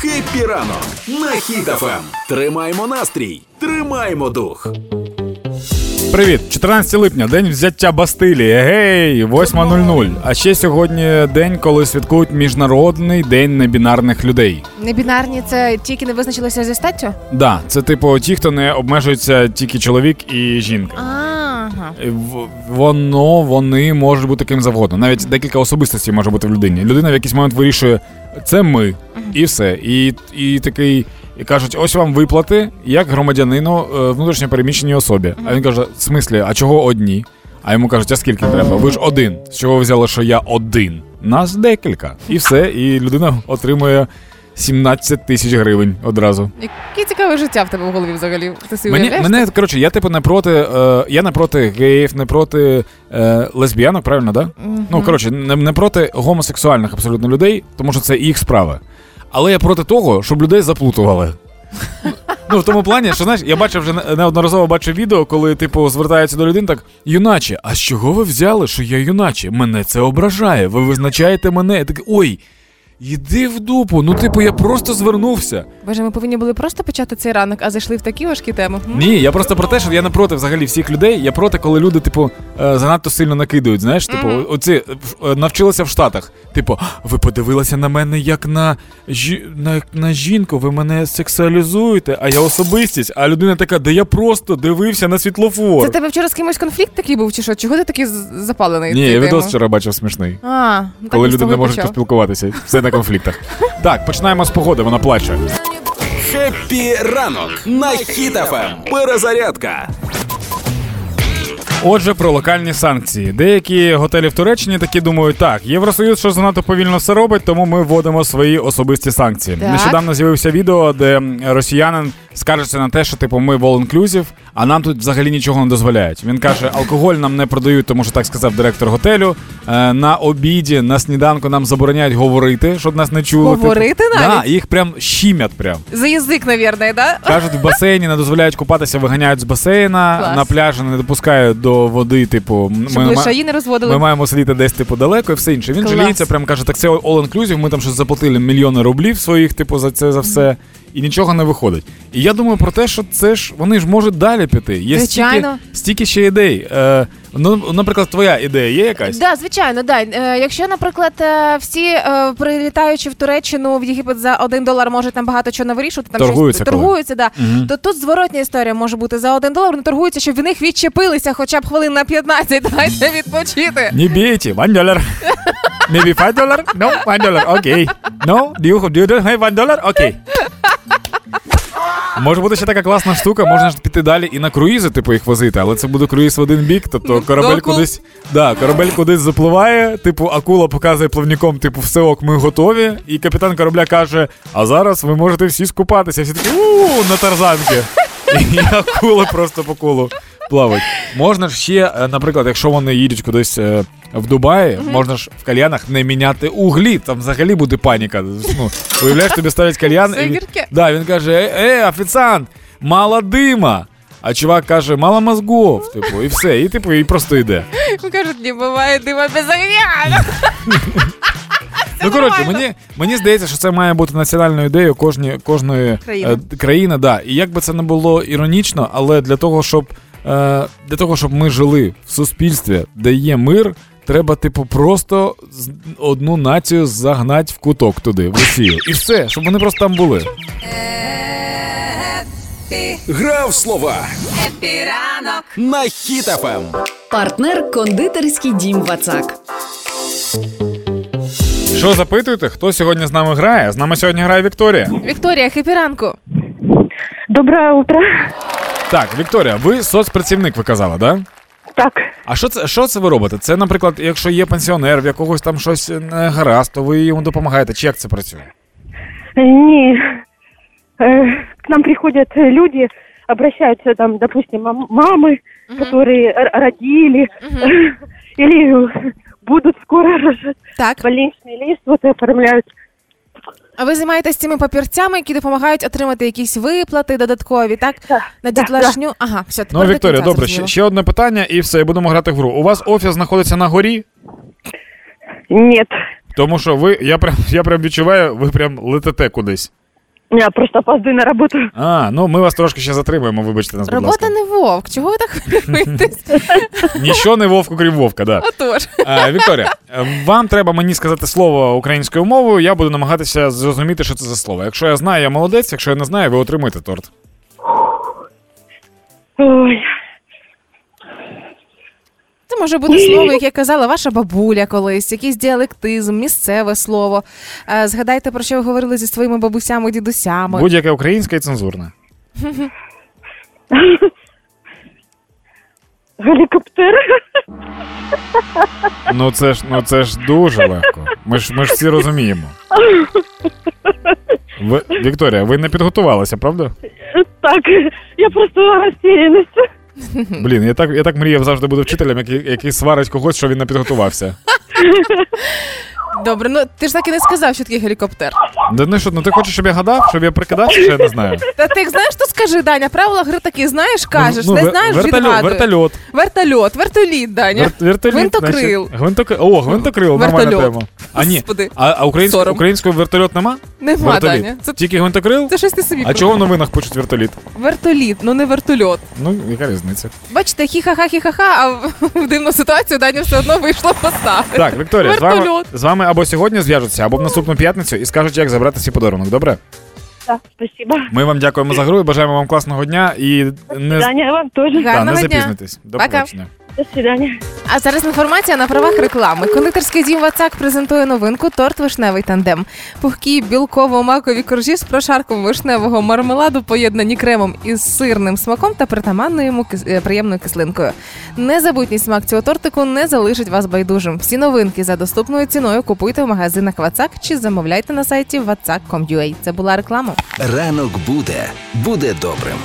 Хеппі ранок на Хіт-ФМ. Тримаймо настрій, тримаймо дух. Привіт, 14 липня, день взяття Бастилії. Гей, 8.00. А ще сьогодні день, коли святкують міжнародний день небінарних людей. Небінарні це ті, які не визначилися зі статтю? Да, це типу ті, хто не обмежується тільки чоловік і жінка. Ага. Воно, вони можуть бути ким завгодно. Навіть декілька особистостей може бути в людині. Людина в якийсь момент вирішує, це ми, і все. І, і такий. І кажуть, ось вам виплати як громадянину е, внутрішньопереміщеній особі. А він каже: в смислі, а чого одні? А йому кажуть, а скільки треба? Ви ж один. З чого ви взяли, що я один? Нас декілька. І все. І людина отримує 17 тисяч гривень одразу. Яке цікаве життя в тебе в голові взагалі? Ти Мені, мене, коротше, я типу не проти. Е, я не проти геїв, не проти е, лесбіянок, правильно, да? Ну, коротше, не, не проти гомосексуальних абсолютно людей, тому що це їх справа. Але я проти того, щоб людей заплутували. Ну, в тому плані, що знаєш, я бачив вже неодноразово бачив відео, коли, типу, звертаються до людини так: юначе, а з чого ви взяли, що я юначе? Мене це ображає. Ви визначаєте мене. Я такий, ой, йди в дупу. Ну, типу, я просто звернувся. Боже, ми повинні були просто почати цей ранок, а зайшли в такі важкі теми. М? Ні, я просто про те, що я не проти взагалі всіх людей. Я проти, коли люди, типу, е, занадто сильно накидують. Знаєш, типу, оці е, в- е, навчилися в Штатах. Типу, ви подивилися на мене як на, жі... на, на жінку, ви мене сексуалізуєте, а я особистість. А людина така, да я просто дивився на світлофор. Це тебе вчора з кимось конфлікт такий був, чи що? Чого ти такий з- запалений? Ні, я відос темою? вчора бачив смішний. А, ну так Коли і з люди того не й можуть почав. поспілкуватися, все на конфліктах. Так, починаємо з погоди, вона плаче. Хеппі ранок на Хіт-ФМ. Перезарядка. Отже, про локальні санкції. Деякі готелі в Туреччині такі думають, так, Євросоюз що занадто повільно все робить, тому ми вводимо свої особисті санкції. Так. Нещодавно з'явився відео, де росіянин скаржиться на те, що типу ми all-inclusive, а нам тут взагалі нічого не дозволяють. Він каже, алкоголь нам не продають, тому що так сказав директор готелю. Е, на обіді, на сніданку нам забороняють говорити, щоб нас не чули. Говорити типу. навіть? Да, їх прям щімять прям. За язик, навірно, да? Кажуть, в басейні не дозволяють купатися, виганяють з басейна, Клас. на пляжі не допускають до води, типу, Щоб ми, лишаї не розводили. ми маємо сидіти десь типу далеко і все інше. Він Клас. жаліється, прям каже, так це all inclusive, ми там щось заплатили мільйони рублів своїх, типу, за це за все. І нічого не виходить. І я думаю про те, що це ж вони ж можуть далі піти. Є Звичайно. стільки, стільки ще ідей. Е, ну, наприклад, твоя ідея є якась? Да, звичайно, да. Е, якщо, наприклад, е, всі е, прилітаючи в Туреччину в Єгипет за один долар можуть там багато чого не вирішувати, там Торгуються щось коли. торгуються, да. Мгм. То тут зворотня історія може бути за один долар. Вони торгуються, щоб в них відчепилися хоча б хвилин на 15. Дайте відпочити. Не бейте, one dollar. Maybe five dollar? No, one dollar, окей. No, do you, do you have one dollar? Окей. Може бути ще така класна штука, можна ж піти далі і на круїзи, типу, їх возити, але це буде круїз в один бік, тобто корабель акул. кудись. Да, корабель кудись запливає, типу, акула показує плавником, типу, все ок, ми готові. І капітан корабля каже: А зараз ви можете всі скупатися. Всі такі у на тарзанки. І акула просто по колу плавають. Можна ж ще, е, наприклад, якщо вони їдуть кудись е, в Дубаї, можна ж в кальянах не міняти углі. Там взагалі буде паніка. Ну, уявляєш, тобі ставлять кальян. І, він- да, він каже: е, е, офіціант, мало дима. А чувак каже, мало мозгов, типу, і все, і типу, і просто йде. Кажуть, не буває дима без огня. Ну коротше, мені, мені здається, що це має бути національною ідеєю кожні, кожної Країни. е, країни. Да. І як би це не було іронічно, але для того, щоб для того, щоб ми жили в суспільстві, де є мир, треба, типу, просто одну націю загнати в куток туди, в Росію. І все, щоб вони просто там були. Гра в слова Хеппі ранок. на Хіт-ФМ. Партнер кондитерський дім Вацак. Що запитуєте? Хто сьогодні з нами грає? З нами сьогодні грає Вікторія. Вікторія, хеппі ранку. Доброе утро. Так, Вікторія, ви соцпрацівник, ви казали, да? Так, А що це, що це ви робите? Це, наприклад, якщо є пенсіонер, в якогось там щось не гаразд, то ви йому допомагаєте. Чи як це працює? не, э, к нам приходят люди, обращаются там, допустим, мам- мамы, которые р- родили или будут скоро рожать. Так. Больничный лист вот оформляют. А ви займаєтесь цими папірцями, які допомагають отримати якісь виплати додаткові, так? Так, На так, так. Ага, все, тепер Ну, до Вікторія, кінця добре, ще, зрозуміло. ще одне питання, і все, і будемо грати в гру. У вас офіс знаходиться на горі, Нет. тому що ви, я прям, я прям відчуваю, ви прям летите кудись. Я просто опаздую на роботу. А, ну ми вас трошки ще затримуємо, вибачте нас, будь Робота ласка. не вовк. Чого ви так хвилюєтесь? Ніщо не вовк, окрім вовка, да. Отож. А, Вікторія, вам треба мені сказати слово українською мовою, я буду намагатися зрозуміти, що це за слово. Якщо я знаю, я молодець, якщо я не знаю, ви отримуєте торт. Ой. Це може бути слово, яке казала ваша бабуля колись, якийсь діалектизм, місцеве слово. Е, Згадайте, про що ви говорили зі своїми бабусями, дідусями. Будь-яке українське і цензурне. Геликоптер. Ну це ж ну це ж дуже легко. Ми ж ми ж всі розуміємо. Ви, Вікторія, ви не підготувалися, правда? Так, я просто растерянность. Блін, я так, я так мріяв завжди бути вчителем, який, який сварить когось, що він не підготувався. Добре, ну ти ж так і не сказав, що такий гелікоптер. Да ну що, ну ти хочеш, щоб я гадав, щоб я прикидався, чи я не знаю. Та ти знаєш, то скажи, Даня, правила гри такі, знаєш, кажеш, Ну, не вер- знаєш, відгадуй. вертольот. Вертольот, вертоліт, Даня. Вер- вертоліт, Гвинтокрил. значить, гвинтокрил. О, гвинтокрил, нормальна Вертольот. тема. А ні, Господи, а, а українськ, Сором. українською вертольот нема? нема, Вертоліт. Даня. Це, Тільки гвинтокрил? це щось ти собі. А придумав. чого в новинах пишуть вертоліт? Вертоліт, ну не вертольот. Ну, яка різниця? Бачите, хі-ха-ха, хі-ха-ха, а в- в дивну ситуацію Даня все одно вийшло поставити. Так, Вікторія, з вами, Вертольот. з вами або сьогодні зв'яжуться, або в наступну п'ятницю і скажуть, як забрати свій подарунок. Добре? Да, спасибо. Ми вам дякуємо за гру і бажаємо вам класного дня і не, Даня, вам тоже. да, не Гарного дня. запізнитесь. До Пока. побачення. До свидания. А зараз інформація на правах реклами. Кондитерський дім Вацак презентує новинку торт вишневий тандем. Пухкі білково-макові коржі з прошарком вишневого мармеладу, поєднані кремом із сирним смаком та притаманною йому кис- е, приємною кислинкою. Незабутній смак цього тортику не залишить вас байдужим. Всі новинки за доступною ціною купуйте в магазинах Вацак чи замовляйте на сайті vatsak.com.ua. Це була реклама. Ранок буде, буде добрим.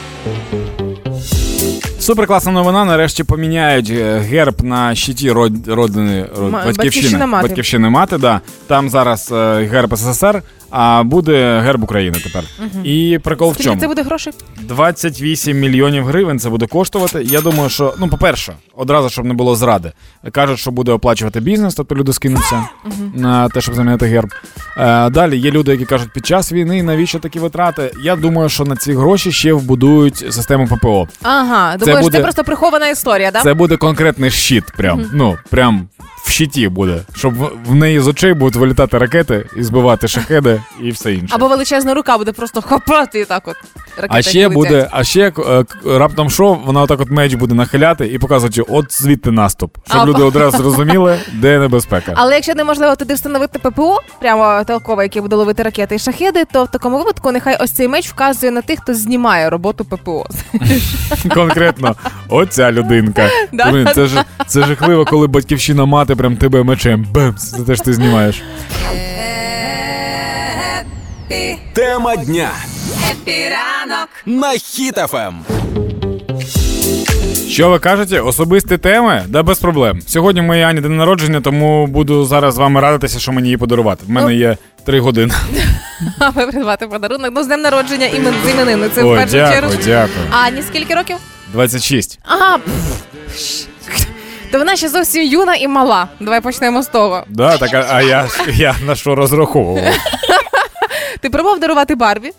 Супер класна новина. Нарешті поміняють е, герб на щиті род, родини род, батьківщини. Мати». Батьківщини мати, да. Там зараз е, герб СССР, а буде герб України тепер. І прикол в чому? це буде грошей? 28 мільйонів гривень це буде коштувати. Я думаю, що ну, по-перше, одразу щоб не було зради. Кажуть, що буде оплачувати бізнес, тобто люди скинуться на те, щоб замінити герб. Е, далі є люди, які кажуть, під час війни навіщо такі витрати? Я думаю, що на ці гроші ще вбудують систему ППО. Ага, думаєш, буде- це просто прихована історія, да? Це буде конкретний щит, прям. Ну, прям в щиті буде. Щоб в неї з очей будуть вилітати ракети і збивати шахеди і все інше. Або величезна рука буде просто хапати і так от. А ще летять. буде, а ще е, к- раптом що, вона отак от меч буде нахиляти і показувати, от звідти наступ, щоб А, люди одразу зрозуміли, де небезпека. Але якщо неможливо туди встановити ППО, прямо толкове, яке буде ловити ракети і шахеди, то в такому випадку нехай ось цей меч вказує на тих, хто знімає роботу ППО. Конкретно, оця людинка. Да. Блин, це ж це жахливо, коли батьківщина мати прям тебе мечем. Бемс, за те, що ти знімаєш. Тема дня. На Ем. Хіт-ФМ. Що ви кажете? Особисті теми? Да без проблем. Сьогодні моїй Ані день народження, тому буду зараз з вами радитися, що мені її подарувати. В мене Ну. є три години. Аби придбати подарунок. Ну, з днем народження імен з іменини. Це в першу дякую, чергу. дякую. Ані скільки років? 26. Ага. То вона ще зовсім юна і мала. Давай почнемо з того. Да, так, а, а я, я на що розраховував? Ти пробував дарувати Барбі?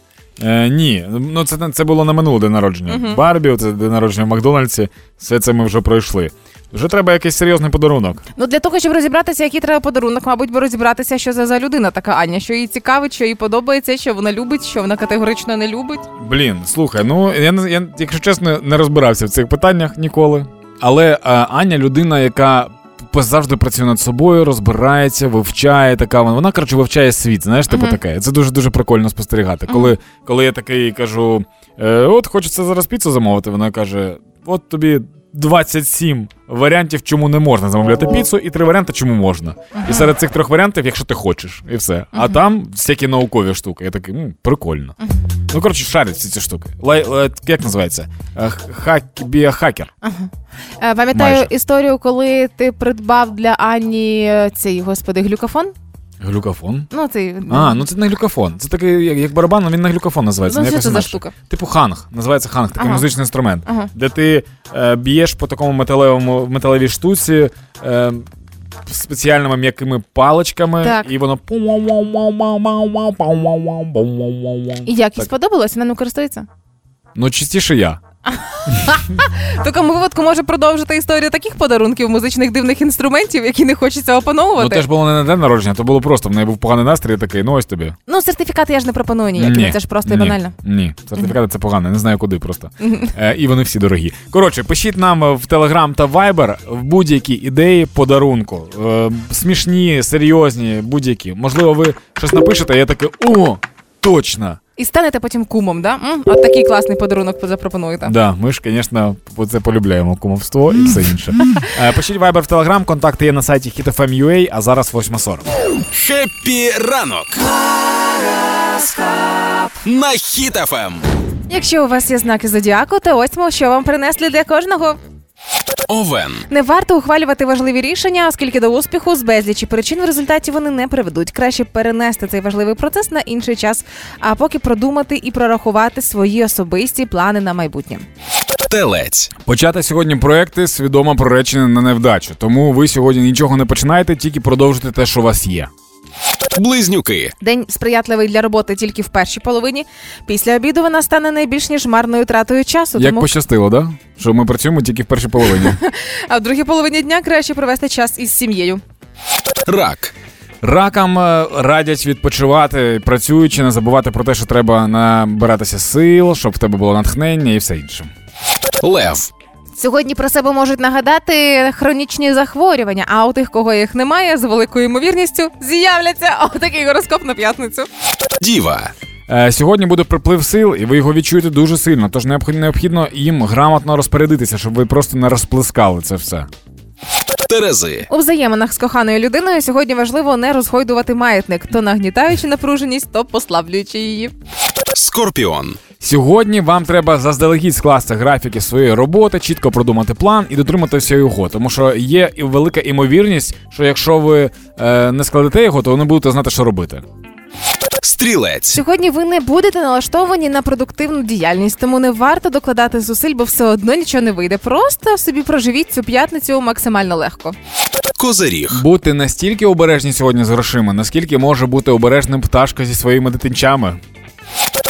Е, ні, ну це, це було на минуле день народження. Барбі, це день народження в Макдональдсі, все це ми вже пройшли. Вже треба якийсь серйозний подарунок. Ну для того, щоб розібратися, який треба подарунок, мабуть, би розібратися, що це за людина така Аня, що їй цікавить, що їй подобається, що вона любить, що вона категорично не любить. Блін, слухай, ну я, я якщо чесно, не розбирався в цих питаннях ніколи. Але е, Аня людина, яка завжди працює над собою, розбирається, вивчає така. Вона, вона коротше, вивчає світ, знаєш, типу таке. Це дуже дуже прикольно спостерігати. Коли, коли я такий кажу: е, от хочеться зараз піцу замовити, вона каже: от тобі. 27 варіантів, чому не можна замовляти піцу, і три варіанти, чому можна. І серед цих трьох варіантів, якщо ти хочеш, і все. А там всякі наукові штуки. Я такий, м, прикольно. Ну, коротше, шарять всі ці штуки. Лай, лай- як називається? Е, Хак, біохакер. Е, Пам'ятаю Майже. історію, коли ти придбав для Ані е, цей господи глюкофон. Глюкофон. Ну цей А, ну це не глюкофон. Це такий, як, як барабан, але він не глюкофон називається. Ну, що це за штука? Типу ханг. Називається ханг, такий Ага. музичний інструмент, Ага. де ти е, б'єш по такому металевому металевій штуці. Е, спеціальними м'якими паличками, Так. і воно І як їй Так. сподобалося, вона ним користується? Ну, частіше я. Такому випадку може продовжити історію таких подарунків музичних дивних інструментів, які не хочеться Ну, опановувати. теж було не на день народження, то було просто. В неї був поганий настрій, такий, ну ось тобі. Ну, сертифікати я ж не пропоную ніякі, це ж просто і банально. Ні, сертифікати це погано, не знаю куди просто. Е, і вони всі дорогі. Коротше, пишіть нам в Telegram та Viber в будь-які ідеї подарунку. Е, смішні, серйозні, будь-які. Можливо, ви щось напишете, а я такий, о, точно. І станете потім кумом, да? М? От такий класний подарунок запропонуєте. Да, ми ж, звісно, це полюбляємо кумовство і все інше. Е, Пишіть Viber в Telegram, контакти є на сайті hitfm.ua, а зараз 8.40. Хеппі ранок. На Хіт-ФМ. Якщо у вас є знаки зодіаку, то ось ми що вам принесли для кожного. Овен. Не варто ухвалювати важливі рішення, оскільки до успіху з безлічі причин в результаті вони не приведуть. Краще перенести цей важливий процес на інший час, а поки продумати і прорахувати свої особисті плани на майбутнє. Телець. Почати сьогодні проекти свідомо проречені на невдачу. Тому ви сьогодні нічого не починаєте, тільки продовжуйте те, що у вас є. Близнюки. День сприятливий для роботи тільки в першій половині. Після обіду вона стане найбільш ніж марною тратою часу. Як тому пощастило, да? Що ми працюємо тільки в першій половині. а в другій половині дня краще провести час із сім'єю. Рак. Ракам е, радять відпочивати, працюючи, не забувати про те, що треба набиратися сил, щоб в тебе було натхнення і все інше. Лев. Сьогодні про себе можуть нагадати хронічні захворювання, а у тих, кого їх немає, з великою ймовірністю з'являться отакий гороскоп на п'ятницю. Діва. Е, Сьогодні буде приплив сил, і ви його відчуєте дуже сильно. Тож необх- необхідно їм грамотно розпорядитися, щоб ви просто не розплескали це все. Терези. У взаєминах з коханою людиною сьогодні важливо не розгойдувати маятник, то нагнітаючи напруженість, то послаблюючи її. Скорпіон. Сьогодні вам треба заздалегідь скласти графіки своєї роботи, чітко продумати план і дотриматися його, тому що є велика імовірність, що якщо ви е, не складете його, то ви не будете знати, що робити. Стрілець. Сьогодні ви не будете налаштовані на продуктивну діяльність, тому не варто докладати зусиль, бо все одно нічого не вийде. Просто собі проживіть цю п'ятницю максимально легко. Козиріг. Бути настільки обережні сьогодні з грошима, наскільки може бути обережним пташка зі своїми дитинчами.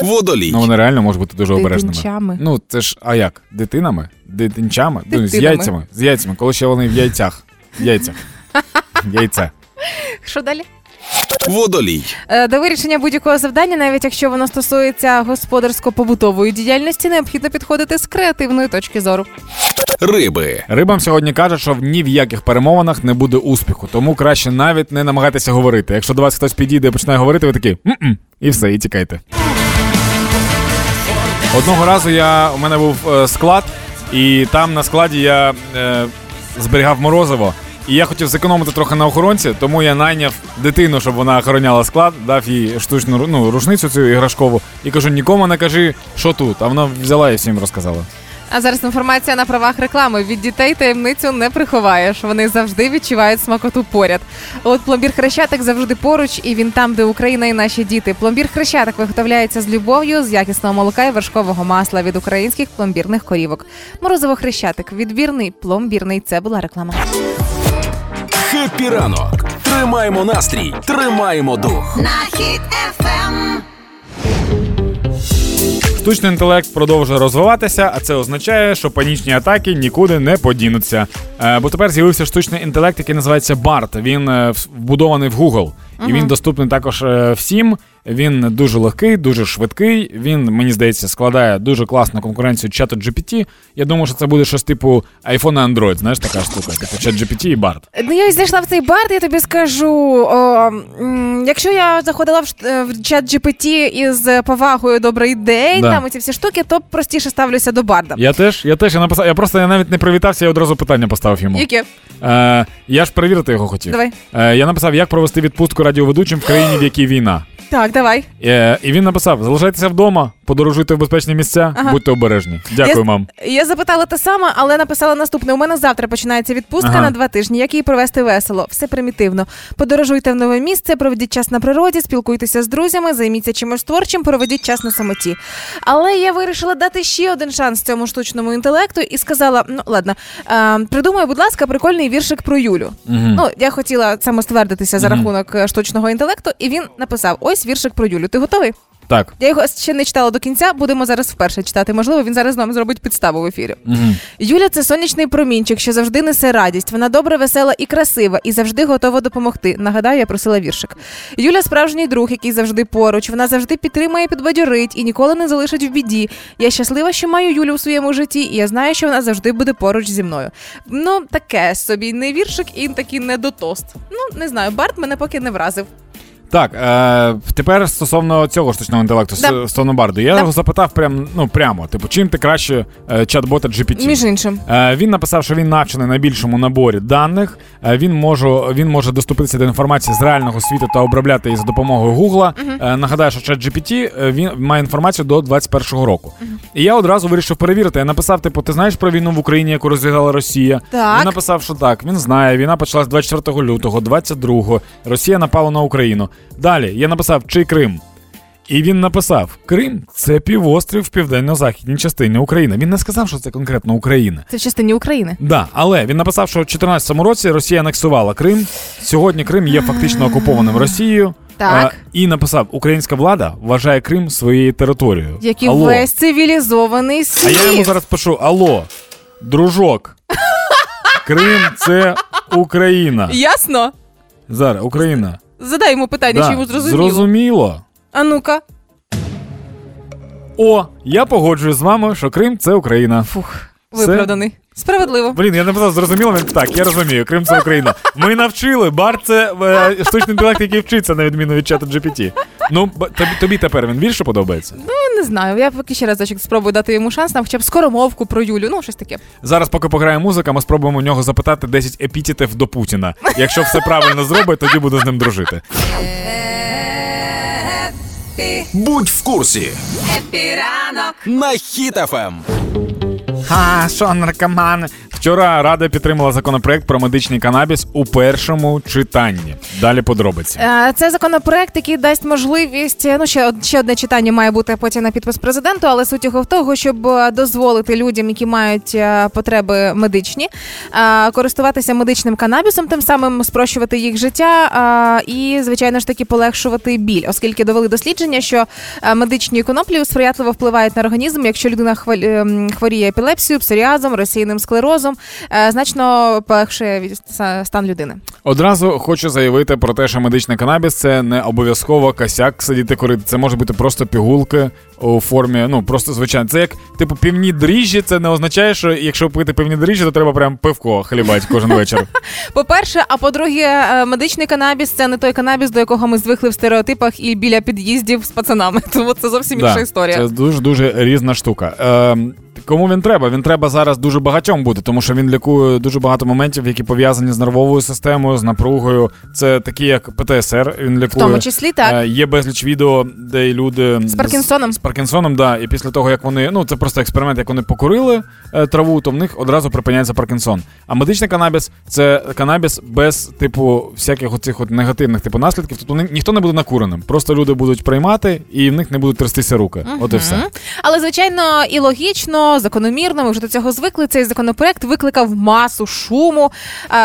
Водолій. Ну вони реально можуть бути дуже обережними. Дитинчами. Ну це ж а як? Дитинами? Дитинчами? Ну, з Дитинами. яйцями. З яйцями, коли ще вони в яйцях. В яйцях. Яйце. Що далі? Водолій. Е, До вирішення будь-якого завдання, навіть якщо воно стосується господарсько-побутової діяльності, необхідно підходити з креативної точки зору. Риби. Рибам сьогодні кажуть, що ні в яких перемовинах не буде успіху, тому краще навіть не намагайтеся говорити. Якщо до вас хтось підійде і починає говорити, ви такі «М-м», і все, і тікайте. Одного разу я, у мене був е, склад, і там на складі я е, зберігав морозиво. І я хотів зекономити трохи на охоронці, тому я найняв дитину, щоб вона охороняла склад, дав їй штучну ну, рушницю цю іграшкову, і кажу: нікому не кажи, що тут. А вона взяла і всім розказала. А зараз інформація на правах реклами. Від дітей таємницю не приховаєш. Вони завжди відчувають смакоту поряд. От пломбір Хрещатик завжди поруч, і він там, де Україна і наші діти. Пломбір Хрещатик виготовляється з любов'ю, з якісного молока і вершкового масла від українських пломбірних корівок. Морозиво Хрещатик, відбірний, пломбірний. Це була реклама. Хеппі ранок. Тримаємо настрій, тримаємо дух. На хід ефем. Штучний інтелект продовжує розвиватися, а це означає, що панічні атаки нікуди не подінуться. Е, бо тепер з'явився штучний інтелект, який називається BART. Він е, вбудований в Google. І він доступний також е, всім. Він дуже легкий, дуже швидкий. Він, мені здається, складає дуже класну конкуренцію чату GPT. Я думаю, що це буде щось типу iPhone і Android, знаєш, така штука, типу чат GPT і BART. Ну, я ось зайшла в цей бард, я тобі скажу. О, якщо я заходила в, е, в чат GPT із повагою добрий день, Да. там ці всі штуки, то простіше ставлюся до барда. Я теж, я теж я написав. Я просто я навіть не привітався, я одразу питання поставив йому. Яке? Е, я ж перевірити його хотів. Давай. Е, я написав, як провести відпустку радіоведучим в країні, в якій війна. Так, Давай. Е, і він написав: залишайтеся вдома, подорожуйте в безпечні місця, Ага. будьте обережні. Дякую, я, мам. Я запитала те саме, але написала наступне. У мене завтра починається відпустка Ага. на два тижні. Як її провести весело? Все примітивно. Подорожуйте в нове місце, проведіть час на природі, спілкуйтеся з друзями, займіться чимось творчим, проведіть час на самоті. Але я вирішила дати ще один шанс цьому штучному інтелекту і сказала: ну ладно, е, придумай, будь ласка, прикольний віршик про Юлю. Мгм. Ну, я хотіла самоствердитися за рахунок е, штучного інтелекту, і він написав: ось віршик про Юлю. Ти готовий? Так. Я його ще не читала до кінця, будемо зараз вперше читати. Можливо, він зараз нам зробить підставу в ефірі. Мгм. Юля це сонячний промінчик, що завжди несе радість. Вона добра, весела і красива, і завжди готова допомогти. Нагадаю, я просила віршик. Юля справжній друг, який завжди поруч. Вона завжди підтримує, підбадьорить і ніколи не залишить в біді. Я щаслива, що маю Юлю у своєму житті, і я знаю, що вона завжди буде поруч зі мною. Ну, таке собі не віршик і такий не дотост. Ну, не знаю, Барт мене поки не вразив. Так, е, тепер стосовно цього штучного інтелекту, Да. стосовно Барду. Я Да. його запитав прям, ну, прямо, типу, чим ти краще е, чат-бота GPT? Між іншим. Е, Він написав, що він навчений на більшому наборі даних. Е, Він може, він може доступитися до інформації з реального світу та обробляти її за допомогою Гугла. Е, Нагадаю, що ChatGPT е, він має інформацію до 21-го року. І я одразу вирішив перевірити. Я написав: типу, ти знаєш про війну в Україні, яку розв'язала Росія? Так. Він написав, що так. Він знає. Війна почалась 24 лютого, 22-го. Росія напала на Україну. Далі я написав, чий Крим. І він написав: Крим це півострів в південно-західній частині України. Він не сказав, що це конкретно Україна. Це в частині України. Да, але він написав, що в 2014 році Росія анексувала Крим. Сьогодні Крим є фактично окупованим Росією. Так. А, і написав: Українська влада вважає Крим своєю територією. Як і Алло. весь цивілізований світ. А я йому зараз пишу: Алло, дружок. Крим це Україна. Ясно? Зараз Україна. Задай йому питання, Да, чи йому зрозуміло. Зрозуміло. А ну-ка. О, я погоджуюсь з вами, що Крим це Україна. Фух, Все? виправданий. Справедливо. Блін, я не написав зрозуміло, він так, я розумію, Крим це Україна. Ми навчили, бар це е, штучний інтелект, який вчиться на відміну від чату GPT. Ну, б- тобі, тобі тепер він більше подобається. Ну, не знаю. Я поки ще разочок спробую дати йому шанс на хоча б скоромовку про Юлю. Ну, щось таке. Зараз, поки пограє музика, ми спробуємо у нього запитати 10 епітетів до Путіна. Якщо все правильно зробить, тоді буду з ним дружити. Будь в курсі Хеппі ранок. на Ем. Хіт-ФМ. А, що наркомани? Вчора Рада підтримала законопроект про медичний канабіс у першому читанні. Далі подробиці. Е, Це законопроект, який дасть можливість. е, Ну, ще, ще одне читання має бути потім на підпис президенту, але суть його в того, щоб е, дозволити людям, які мають потреби медичні, користуватися медичним канабісом, тим самим спрощувати їх життя і, звичайно ж таки, полегшувати біль, оскільки довели дослідження, що медичні коноплі сприятливо впливають на організм, якщо людина ем, хворіє епілепсією, псоріазом, розсійним склерозом, е, значно полегшує стан людини. Одразу хочу заявити про те, що медичний канабіс це не обов'язково косяк сидіти курити. Це може бути просто пігулки у формі, ну просто звичайно. Це як типу півні дріжджі. Це не означає, що якщо пити півні дріжджі, то треба прям пивко хлібати кожен вечір. По-перше, а по-друге, е, медичний канабіс це не той канабіс, до якого ми звикли в стереотипах і біля під'їздів з пацанами. Тому це зовсім інша Да, історія. Це дуже дуже різна штука. Ем, Кому він треба? Він треба зараз дуже багатьом бути, тому що він лікує дуже багато моментів, які пов'язані з нервовою системою, з напругою. Це такі, як ПТСР. Він лікує. В тому числі так. Е, Є безліч відео, де люди З Паркінсоном. З, Паркінсоном, да. І після того, як вони, ну це просто експеримент, як вони покурили е, траву, то в них одразу припиняється Паркінсон. А медичний канабіс це канабіс без типу всяких оцих от негативних типу наслідків. Тобто ні- ніхто не буде накуреним. Просто люди будуть приймати, і в них не будуть трястися руки. От і все. Але звичайно і логічно, закономірно. Ми вже до цього звикли. Цей законопроект викликав масу шуму.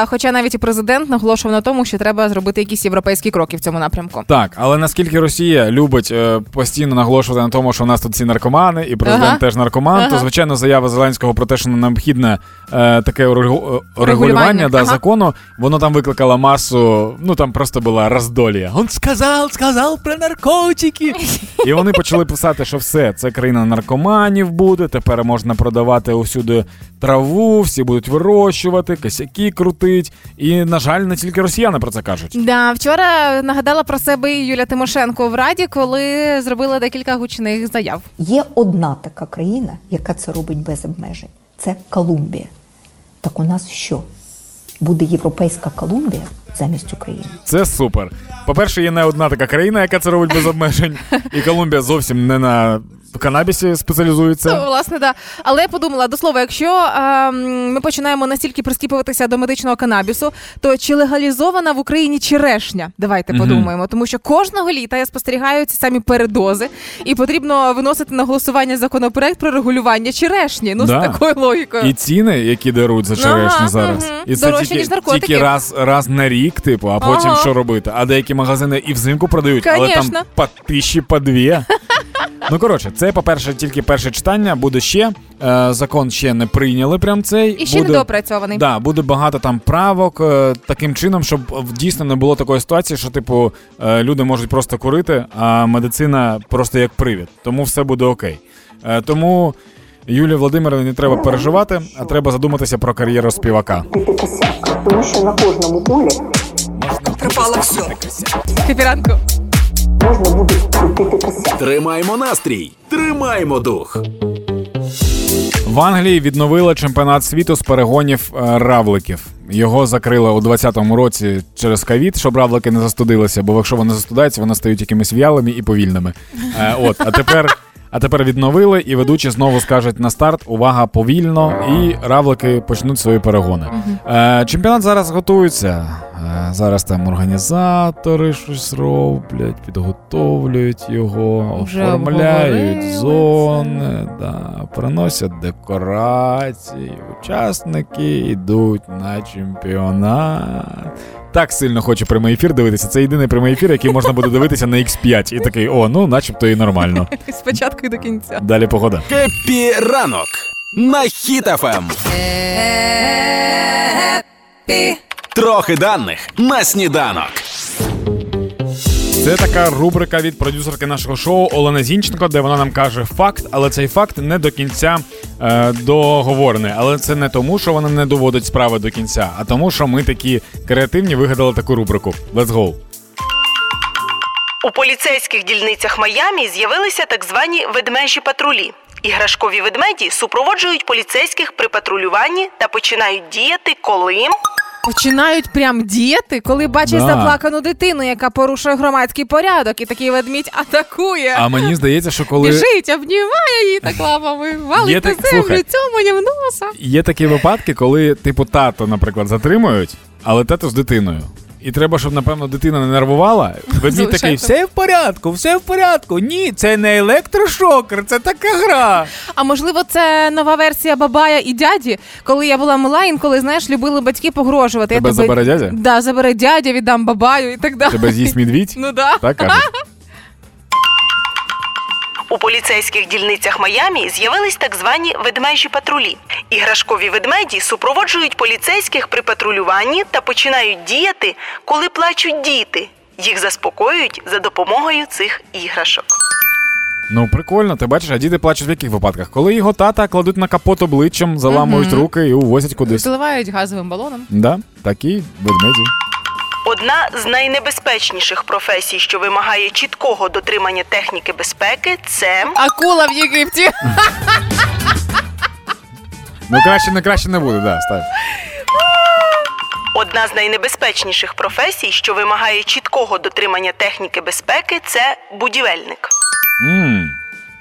Хоча навіть і президент наголошував на тому, що треба зробити якісь європейські кроки в цьому напрямку. Так, але наскільки Росія любить е, постійно наголошувати на тому, що у нас тут всі наркомани, і президент Ага. теж наркоман, то звичайно заява Зеленського про те, що необхідне е, таке е, регулювання Регулювання, да, ага. закону, воно там викликало масу. Ну там просто була роздолія. Он сказав, сказав про наркотики. І вони почали писати, що все, це країна наркоманів буде. Тепер можна продавати усюди траву, всі будуть вирощувати, косяки крутить. І, на жаль, не тільки росіяни про це кажуть. Да, вчора нагадала про себе Юля Тимошенко в Раді, коли зробила декілька гучних заяв. Є одна така країна, яка це робить без обмежень. Це Колумбія. Так у нас що? буде європейська Колумбія замість України. Це супер. По-перше, є не одна така країна, яка це робить без обмежень, і Колумбія зовсім не на канабісі спеціалізується. Ну, власне, да. Але я подумала, до слова, якщо ем, ми починаємо настільки прискіпуватися до медичного канабісу, то чи легалізована в Україні черешня? Давайте подумаємо. Тому що кожного літа я спостерігаю ці самі передози, і потрібно виносити на голосування законопроект про регулювання черешні. Ну, Да. з такою логікою. І ціни, які даруть за черешню Ага, зараз. мгм. І це Дорожче, тільки, ніж наркотики. тільки раз, раз на рік, типу, а потім Ага. що робити? А деякі магазини і взимку продають, але там Конечно. по тисячі, по дві. Ну коротше, це, по-перше, тільки перше читання, буде ще. Е, закон ще не прийняли прям цей. І ще буде, недоопрацьований. Да, буде багато там правок е, таким чином, щоб дійсно не було такої ситуації, що, типу, е, люди можуть просто курити, а медицина просто як привід. Тому все буде окей. Е, тому Юлії Володимировні не треба переживати, а треба задуматися про кар'єру співака. Тому що на кожному полі Пропало все. Капіранку. Можна буде крутити косяк. Тримаємо настрій, тримаємо дух. В Англії відновили чемпіонат світу з перегонів е, равликів. Його закрили у 2020 році через ковід, щоб равлики не застудилися, бо якщо вони застудаються, вони стають якимись в'ялими і повільними. Е, от, а тепер. А тепер відновили, і ведучі знову скажуть на старт: увага повільно, і равлики почнуть свої перегони. Е, чемпіонат зараз готується. Е, зараз там організатори щось роблять, підготовлюють його, Вже оформляють зони, да, приносять декорації. Учасники йдуть на чемпіонат. Так сильно хочу прямий ефір дивитися. Це єдиний прямий ефір, який можна буде дивитися на X5. І такий, о, ну начебто і нормально. Спочатку і до кінця. Далі погода. Хеппі ранок на Хіт-ФМ. Трохи даних на сніданок. Це така рубрика від продюсерки нашого шоу Олени Зінченко, де вона нам каже факт, але цей факт не до кінця е, договорений. Але це не тому, що вона не доводить справи до кінця, а тому, що ми такі креативні вигадали таку рубрику. Let's go! У поліцейських дільницях Майамі з'явилися так звані ведмежі патрулі. Іграшкові ведмеді супроводжують поліцейських при патрулюванні та починають діяти, коли Починають прям діяти, коли бачать Да. заплакану дитину, яка порушує громадський порядок, і такий ведмідь атакує. А мені здається, що коли Біжить, обнімає її так лапами, валить на так- землю, слухай. цьомані в носа. є такі випадки, коли типу тато, наприклад, затримують, але тато з дитиною. І треба, щоб, напевно, дитина не нервувала. Ведмідь такий, все в порядку, все в порядку. Ні, це не електрошокер, це така гра. А можливо, це нова версія бабая і дяді. Коли я була мала, інколи знаєш, любили батьки погрожувати. Тебе я тебе забере дядя? Да, забере дядя, віддам бабаю і так далі. Тебе з'їсть медвідь? Ну да. Так кажуть. У поліцейських дільницях Майамі з'явились так звані ведмежі патрулі. Іграшкові ведмеді супроводжують поліцейських при патрулюванні та починають діяти, коли плачуть діти. Їх заспокоюють за допомогою цих іграшок. Ну, прикольно, ти бачиш, а діти плачуть в яких випадках? Коли його тата кладуть на капот обличчям, заламують руки і увозять кудись. Заливають газовим балоном. Да, такі ведмеді. Одна з найнебезпечніших професій, що вимагає чіткого дотримання техніки безпеки, це Акула в Єгипті. Ну краще не краще не буде, да, став. одна з найнебезпечніших професій, що вимагає чіткого дотримання техніки безпеки, це будівельник. м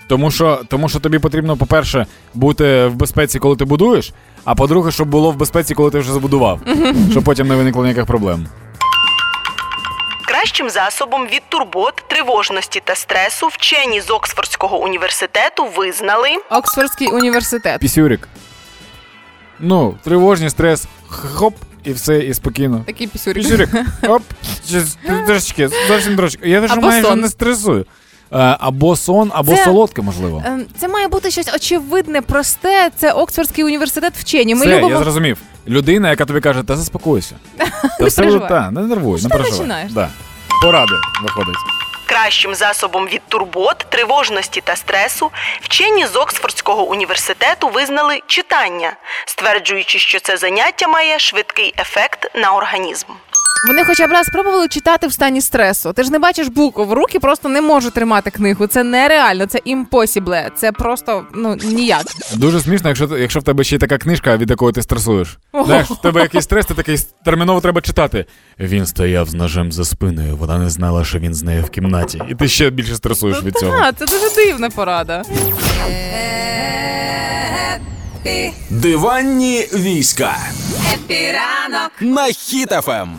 Тому що, тому що тобі потрібно, по-перше, бути в безпеці, коли ти будуєш, а по-друге, щоб було в безпеці, коли ти вже забудував. щоб потім не виникло ніяких проблем. Кращим засобом від турбот, тривожності та стресу вчені з Оксфордського університету визнали Оксфордський університет. Пісюрик. Ну, тривожність, стрес, хоп, і все, і спокійно. Такий пісюрик. Пісюрик, оп, трошечки, зовсім трошки. Я вже майже не стресую. Е, Або сон, або Це- солодке, можливо. Ем, Це має бути щось очевидне, просте. Це Оксфордський університет вчені. Ми все, любимо. я зрозумів. Людина, яка тобі каже, та заспокойся. Та все буде та, не нервуй, не ти переживай. починаєш? Да. Поради виходить. кращим засобом від турбот, тривожності та стресу вчені з Оксфордського університету визнали читання, стверджуючи, що це заняття має швидкий ефект на організм. Вони хоча б раз спробували читати в стані стресу. Ти ж не бачиш букв, в руки просто не можуть тримати книгу. Це нереально, це імпосібле. Це просто ну ніяк. Дуже смішно, якщо, якщо в тебе ще й така книжка, від якої ти стресуєш. Знаєш, в тебе якийсь стрес, ти такий терміново треба читати. Він стояв з ножем за спиною, вона не знала, що він з нею в кімнаті. І ти ще більше стресуєш від цього. А, це дуже дивна порада. Диванні війська. Хеппі ранок на Ем. Хіт-ФМ.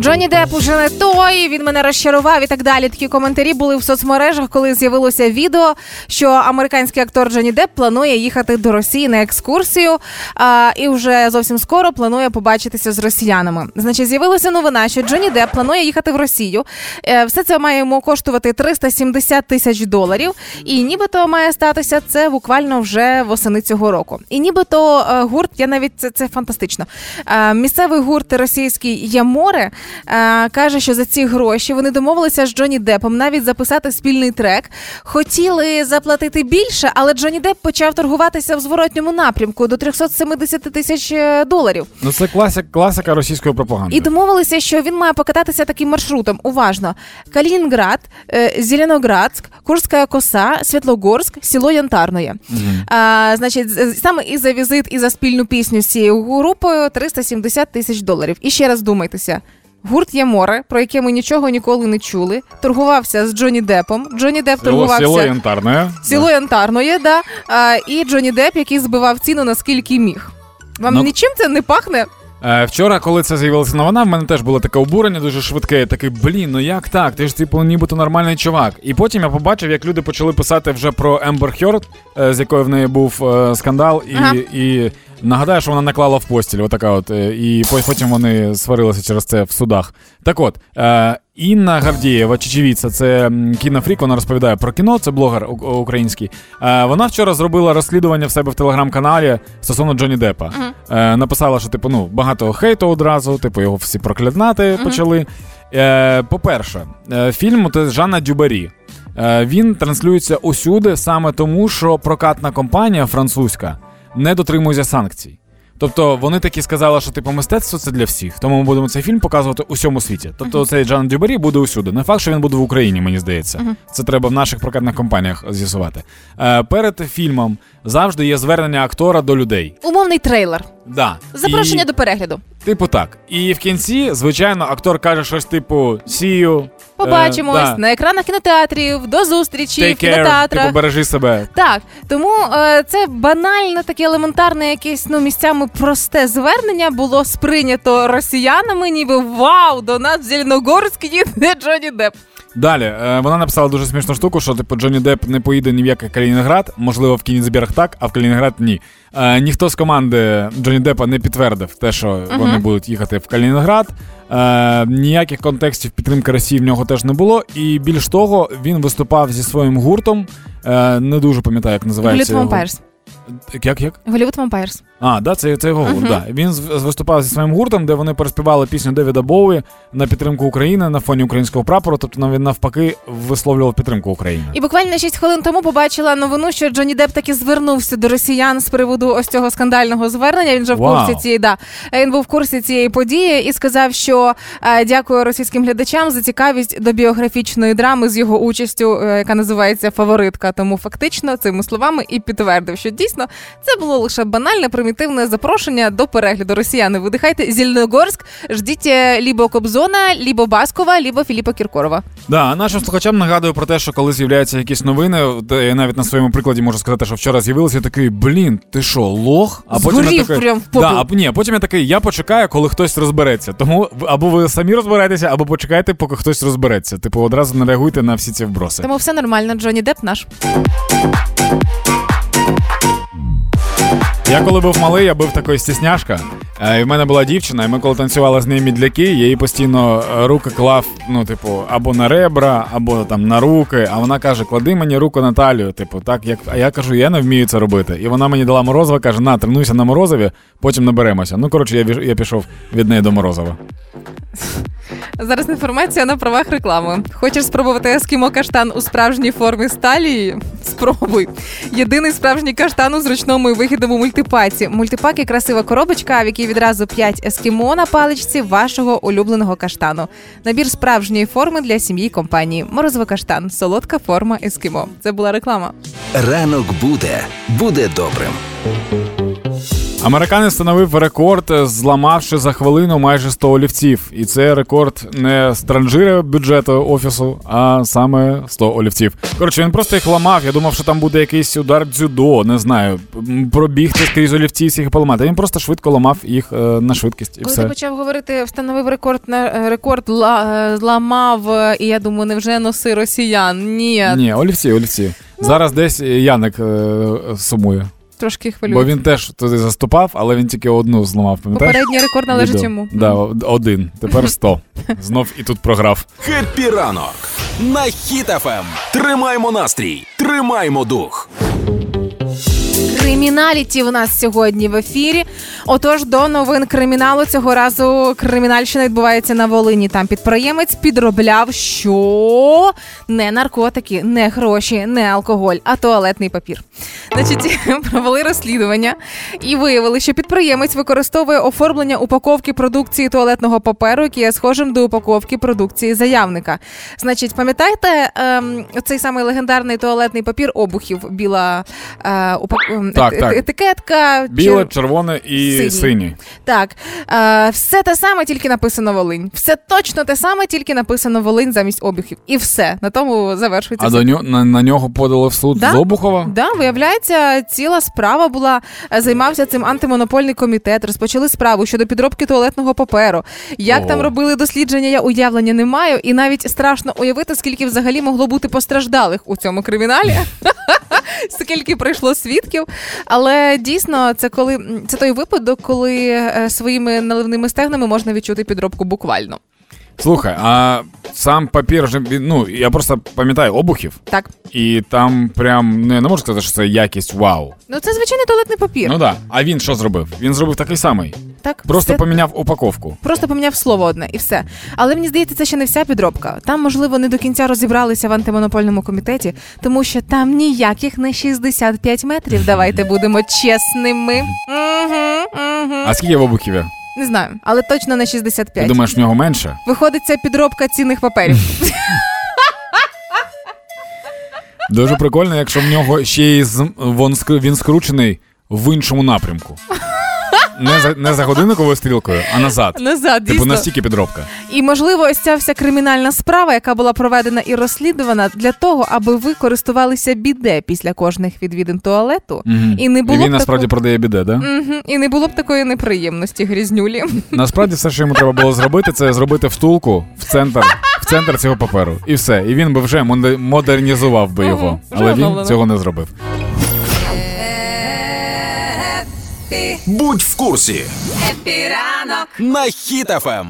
Джонні Депп уже не той, він мене розчарував і так далі. Такі коментарі були в соцмережах, коли з'явилося відео, що американський актор Джонні Депп планує їхати до Росії на екскурсію, а, і вже зовсім скоро планує побачитися з росіянами. Значить, з'явилася новина, що Джонні Депп планує їхати в Росію. Е, Все це має йому коштувати 370 тисяч доларів, і нібито має статися це буквально вже восени цього року. І нібито е, гурт, я навіть це, це фантастично. Е, Місцевий гурт російський Яморе е, каже, що за ці гроші вони домовилися з Джонні Деппом навіть записати спільний трек. Хотіли заплатити більше, але Джонні Депп почав торгуватися в зворотньому напрямку до 370 тисяч е, доларів. Ну це класик, класика російської пропаганди. І домовилися, що він має покататися таким маршрутом. Уважно: Калінінград, е, Зеленоградськ, Курська коса, Світлогорськ, село Янтарної. А, значить, саме і за візит, і за спільну пісню з цією групою 370 тисяч доларів. І ще раз вдумайтеся. Гурт Яморе, про яке ми нічого ніколи не чули, торгувався з Джонні Депом. Джонні Деп торгувався село Янтарне. Село Янтарної, да. А, і Джонні Деп, який збивав ціну наскільки міг. Вам Ну, нічим це не пахне? Е, вчора, коли це з'явилася новина, в мене теж було таке обурення дуже швидке. Я такий, блін, ну як так? Ти ж типу нібито нормальний чувак. І потім я побачив, як люди почали писати вже про Ембер Хьорд, з якою в неї був е, скандал, і, Ага. і нагадаю, що вона наклала в постіль, отака от, е, і потім вони сварилися через це в судах. Так от. Е, Інна Гавдієва, чечевіця, це кінофрік, вона розповідає про кіно, це блогер український. Е, вона вчора зробила розслідування в себе в телеграм-каналі стосовно Джонні Деппа. Е, написала, що типу, ну, багато хейту одразу, типу, його всі проклинати почали. Е, по-перше, фільм це Жанна Дюбарі. Він транслюється усюди саме тому, що прокатна компанія французька не дотримується санкцій. Тобто вони такі сказали, що типу мистецтво це для всіх, тому ми будемо цей фільм показувати у всьому світі. Тобто цей Джан Дюбарі буде усюди. Не факт, що він буде в Україні, мені здається. Це треба в наших прокатних компаніях з'ясувати. Е, перед фільмом завжди є звернення актора до людей. Умовний трейлер. Да. Запрошення І- до перегляду. Типу так. І в кінці, звичайно, актор каже щось типу сію. Побачимось Е, да. на екранах кінотеатрів, до зустрічі в Take care, кінотеатрах. типу бережи себе. Так, тому е, це банальне, таке елементарне, якесь ну місцями просте звернення було сприйнято росіянами, ніби вау, до нас в Зеленогорськ їде Джонні Депп. Далі е, вона написала дуже смішну штуку, що типу Джонні Депп не поїде ні в який Калінінград, можливо, в Кенігсберг так, а в Калінінград ні. Е, ніхто з команди Джонні Деппа не підтвердив те, що вони будуть їхати в Калінінград. Е, ніяких контекстів підтримки Росії в нього теж не було. І більш того, він виступав зі своїм гуртом. Е, не дуже пам'ятаю, як називається. Hollywood Vampires. Як як? Hollywood Vampires. А, да, це, це його гурт. Да. Він виступав зі своїм гуртом, де вони переспівали пісню Девіда Боуї на підтримку України на фоні українського прапору. Тобто він навпаки висловлював підтримку України. І буквально 6 хвилин тому побачила новину, що Джонні Депп таки звернувся до росіян з приводу ось цього скандального звернення. Він вже в курсі цієї да він був в курсі цієї події і сказав, що е, дякую російським глядачам за цікавість до біографічної драми з його участю, е, яка називається Фаворитка. Тому фактично цими словами і підтвердив, що дійсно це було лише банальне примітивне запрошення до перегляду. Росіяни видихайте Зеленогорськ, ждіть е, лібо Кобзона, лібо Баскова, лібо Філіпа Кіркорова. Да, а нашим слухачам нагадую про те, що коли з'являються якісь новини, де я навіть на своєму прикладі можу сказати, що вчора з'явилися, я такий, блін, ти що, лох? А потім я такий, прям в попіл. да, а, ні, потім я такий, я почекаю, коли хтось розбереться. Тому або ви самі розберетеся, або почекайте, поки хтось розбереться. Типу, одразу не реагуйте на всі ці вброси. Тому все нормально, Джонні Депп наш. Я коли був малий, я був такий стісняшка. Е, І в мене була дівчина, і ми коли танцювали з нею мідляки, я їй постійно е, руки клав, ну, типу, або на ребра, або там на руки. А вона каже: клади мені руку на талію. Типу, так як. А я кажу, я не вмію це робити. І вона мені дала морозиво, каже: на, тренуйся на морозиві, потім наберемося. Ну, коротше, я, я пішов від неї до морозива. Зараз інформація на правах реклами. Хочеш спробувати ескімо каштан у справжній формі сталії? Спробуй. Єдиний справжній каштан у зручному і вигідному мультипаці. Мультипак і красива коробочка, в якій відразу 5 ескімо на паличці вашого улюбленого каштану. Набір справжньої форми для сім'ї компанії. Морозиво каштан, солодка форма ескімо. Це була реклама. Ранок буде, буде добрим. Американець встановив рекорд, зламавши за хвилину майже 100 олівців. І це рекорд не з транжира бюджету офісу, а саме 100 олівців. Коротше, він просто їх ламав. Я думав, що там буде якийсь удар дзюдо, не знаю, пробігти скрізь олівці і всіх їх поламати. Він просто швидко ламав їх е, на швидкість. І Коли все. ти почав говорити, встановив рекорд на е, рекорд, ла, е, зламав, і я думаю, невже носи росіян? Ні, Ні, олівці, олівці. Зараз десь Яник е, сумує. Трошки хвилює. Бо він теж туди заступав, але він тільки одну зламав. Пам'ятаєш? Попередній рекорд належить Відео. йому. Да, один. Тепер сто. Знов і тут програв. Хеппі ранок на Хіт-ФМ. Тримаймо настрій, тримаймо дух. Криміналіті у нас сьогодні в ефірі. Отож, до новин криміналу цього разу кримінальщина відбувається на Волині. Там підприємець підробляв, що не наркотики, не гроші, не алкоголь, а туалетний папір. Значить, провели розслідування і виявили, що підприємець використовує оформлення упаковки продукції туалетного паперу, який є схожим до упаковки продукції заявника. Значить, пам'ятаєте ем, цей самий легендарний туалетний папір обухів, біла е, упак... Так, так. етикетка. Біле, чи- червоне і Синій. синій. Так, е, все те саме, тільки написано Волинь. Все точно те саме, тільки написано Волинь замість обухів. І все. На тому завершується. А до нього на, на нього подали в суд Да? з Обухова. Да, виявляється, ціла справа була е, займався цим антимонопольний комітет. Розпочали справу щодо підробки туалетного паперу. Як Ого. там робили дослідження, я уявлення не маю, і навіть страшно уявити, скільки взагалі могло бути постраждалих у цьому криміналі. Скільки прийшло свідків, але дійсно це коли це той випадок, коли е, своїми наливними стегнами можна відчути підробку буквально. Слухай, а сам папір же ну я просто пам'ятаю обухів, Так, і там прям ну, я не можу сказати, що це якість вау. ну це звичайний туалетний папір. Ну да. А він що зробив? Він зробив такий самий. так Просто все поміняв упаковку. Просто поміняв слово одне і все. Але мені здається, це ще не вся підробка. Там, можливо, не до кінця розібралися в антимонопольному комітеті, тому що там ніяких не 65 метрів. Давайте будемо чесними. Угу, угу. А скільки в обухів? Не знаю, але точно не Ти 65. думаєш, в нього менше? Виходить, це підробка цінних паперів. Дуже прикольно, якщо в нього ще й з вон ск- він скручений в іншому напрямку. Не за не за годинниковою стрілкою, а назад. Назад, Типу дійсно. настільки підробка. І можливо, ось ця вся кримінальна справа, яка була проведена і розслідувана для того, аби ви користувалися біде після кожних відвідин туалету, Мгм. і не було І він б насправді такого... продає біде, да? Мгм. І не було б такої неприємності грізнюлі. Насправді все, що йому треба було зробити, це зробити втулку в центр, в центр цього паперу. І все. І він би вже моде- модернізував би його. Вже Але він оновлено. цього не зробив. Будь в курсі. На Хіт-ФМ.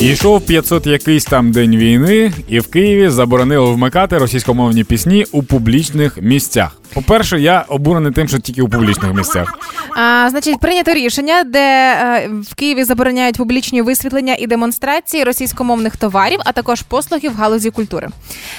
Йшов 500 якийсь там день війни, і в Києві заборонили вмикати російськомовні пісні у публічних місцях. По-перше, я обурений тим, що тільки у публічних місцях. А, значить, прийнято рішення, де е, в Києві забороняють публічні висвітлення і демонстрації російськомовних товарів, а також послуги в галузі культури.